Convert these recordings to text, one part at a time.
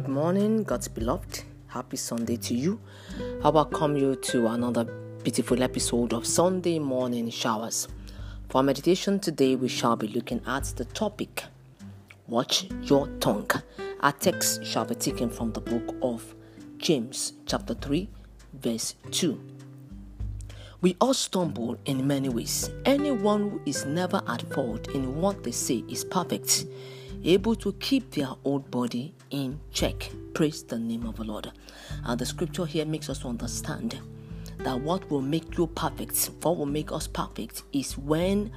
Good morning, God's beloved. Happy Sunday to you. I welcome you to another beautiful episode of Sunday Morning Showers. For meditation today, we shall be looking at the topic Watch Your Tongue. Our text shall be taken from the book of James, chapter 3, verse 2. We all stumble in many ways. Anyone who is never at fault in what they say is perfect able to keep their old body in check. Praise the name of the Lord. And the scripture here makes us understand that what will make you perfect, what will make us perfect, is when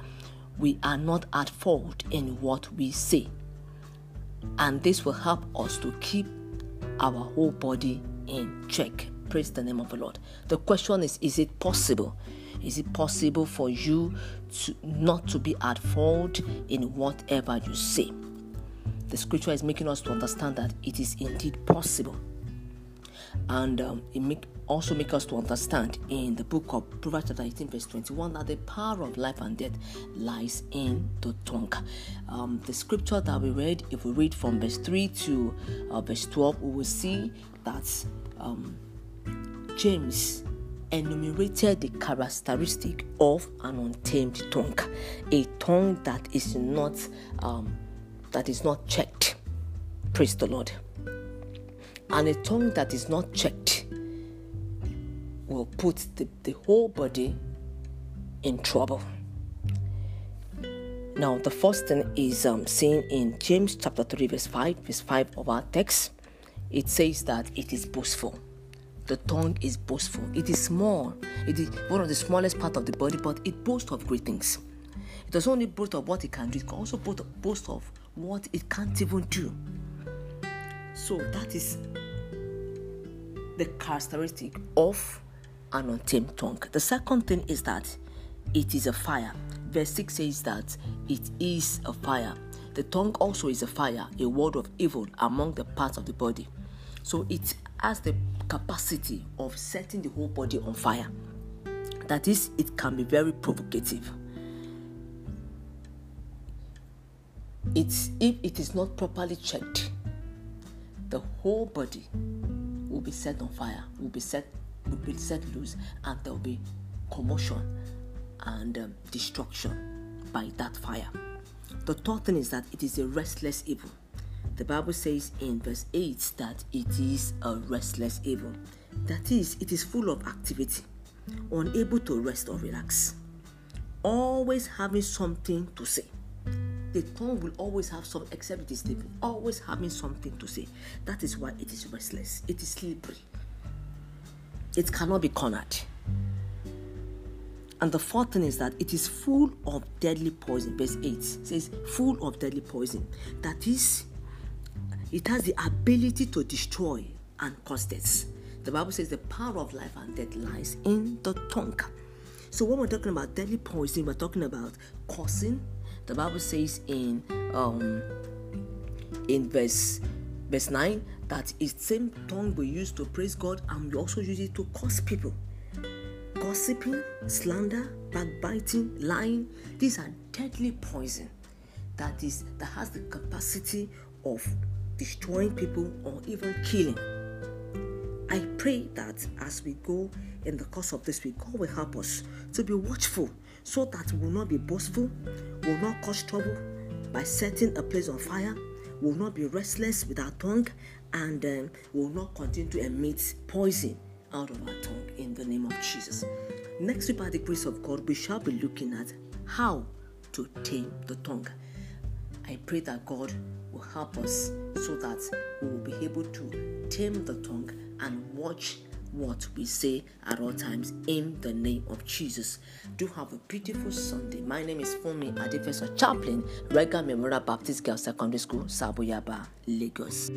we are not at fault in what we say. And this will help us to keep our whole body in check. Praise the name of the Lord. The question is Is it possible? Is it possible for you to not to be at fault in whatever you say? The scripture is making us to understand that it is indeed possible. And um, it make, also make us to understand in the book of Proverbs chapter 18 verse 21 that the power of life and death lies in the tongue. Um, the scripture that we read, if we read from verse 3 to uh, verse 12, we will see that um, James enumerated the characteristic of an untamed tongue, a tongue that is not um, that is not checked. Praise the Lord. And a tongue that is not checked will put the, the whole body in trouble. Now, the first thing is um, seen in James chapter 3, verse 5, verse 5 of our text. It says that it is boastful. The tongue is boastful. It is small. It is one of the smallest part of the body, but it boasts of great things. It does only boast of what it can do, it can also boast of what it can't even do. So that is the characteristic of an untamed tongue. The second thing is that it is a fire. Verse 6 says that it is a fire. The tongue also is a fire, a word of evil among the parts of the body. So it has the capacity of setting the whole body on fire. That is, it can be very provocative. It's if it is not properly checked the whole body will be set on fire will be set will be set loose and there will be commotion and um, destruction by that fire. The third thing is that it is a restless evil. The bible says in verse 8 that it is a restless evil. That is it is full of activity unable to rest or relax always having something to say the tongue will always have some, except it is sleeping, mm. always having something to say. That is why it is restless, it is slippery, it cannot be cornered. And the fourth thing is that it is full of deadly poison. Verse 8 says, full of deadly poison. That is, it has the ability to destroy and cause death. The Bible says the power of life and death lies in the tongue. So when we're talking about deadly poison, we're talking about causing, the Bible says in um in verse verse 9 that its same tongue we use to praise God and we also use it to curse people. Gossiping, slander, backbiting, lying, these are deadly poison that is that has the capacity of destroying people or even killing. I pray that as we go in the course of this week, God will help us to be watchful so that we will not be boastful, will not cause trouble by setting a place on fire, will not be restless with our tongue, and um, will not continue to emit poison out of our tongue in the name of Jesus. Next week, by the grace of God, we shall be looking at how to tame the tongue. I pray that God will help us so that we will be able to tame the tongue and watch what we say at all times in the name of Jesus. Do have a beautiful Sunday. My name is Fumi Adefeso Chaplain, Reagan Memorial Baptist Girls Secondary School, Sabuyaba, Lagos.